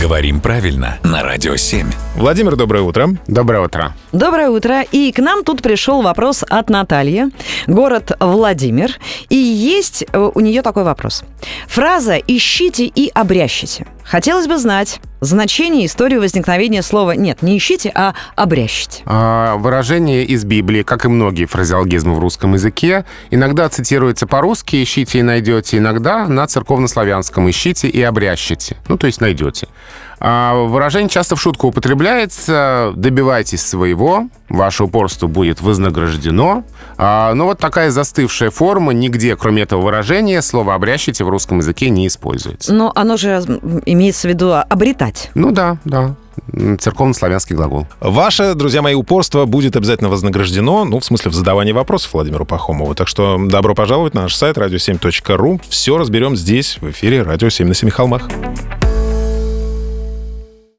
Говорим правильно на Радио 7. Владимир, доброе утро. Доброе утро. Доброе утро. И к нам тут пришел вопрос от Натальи. Город Владимир. И есть э, у нее такой вопрос. Фраза «ищите и обрящите». Хотелось бы знать значение, историю возникновения слова «нет, не ищите, а обрящите». А, выражение из Библии, как и многие фразеологизмы в русском языке, иногда цитируется по-русски «ищите и найдете», иногда на церковнославянском «ищите и обрящите», ну, то есть найдете. А выражение часто в шутку употребляется «добивайтесь своего», «ваше упорство будет вознаграждено». А, но вот такая застывшая форма, нигде, кроме этого выражения, слово «обрящите» в русском языке не используется. Но оно же имеется в виду обретать. Ну да, да церковно-славянский глагол. Ваше, друзья мои, упорство будет обязательно вознаграждено, ну, в смысле, в задавании вопросов Владимиру Пахомову. Так что добро пожаловать на наш сайт radio7.ru. Все разберем здесь, в эфире «Радио 7 на Семи холмах».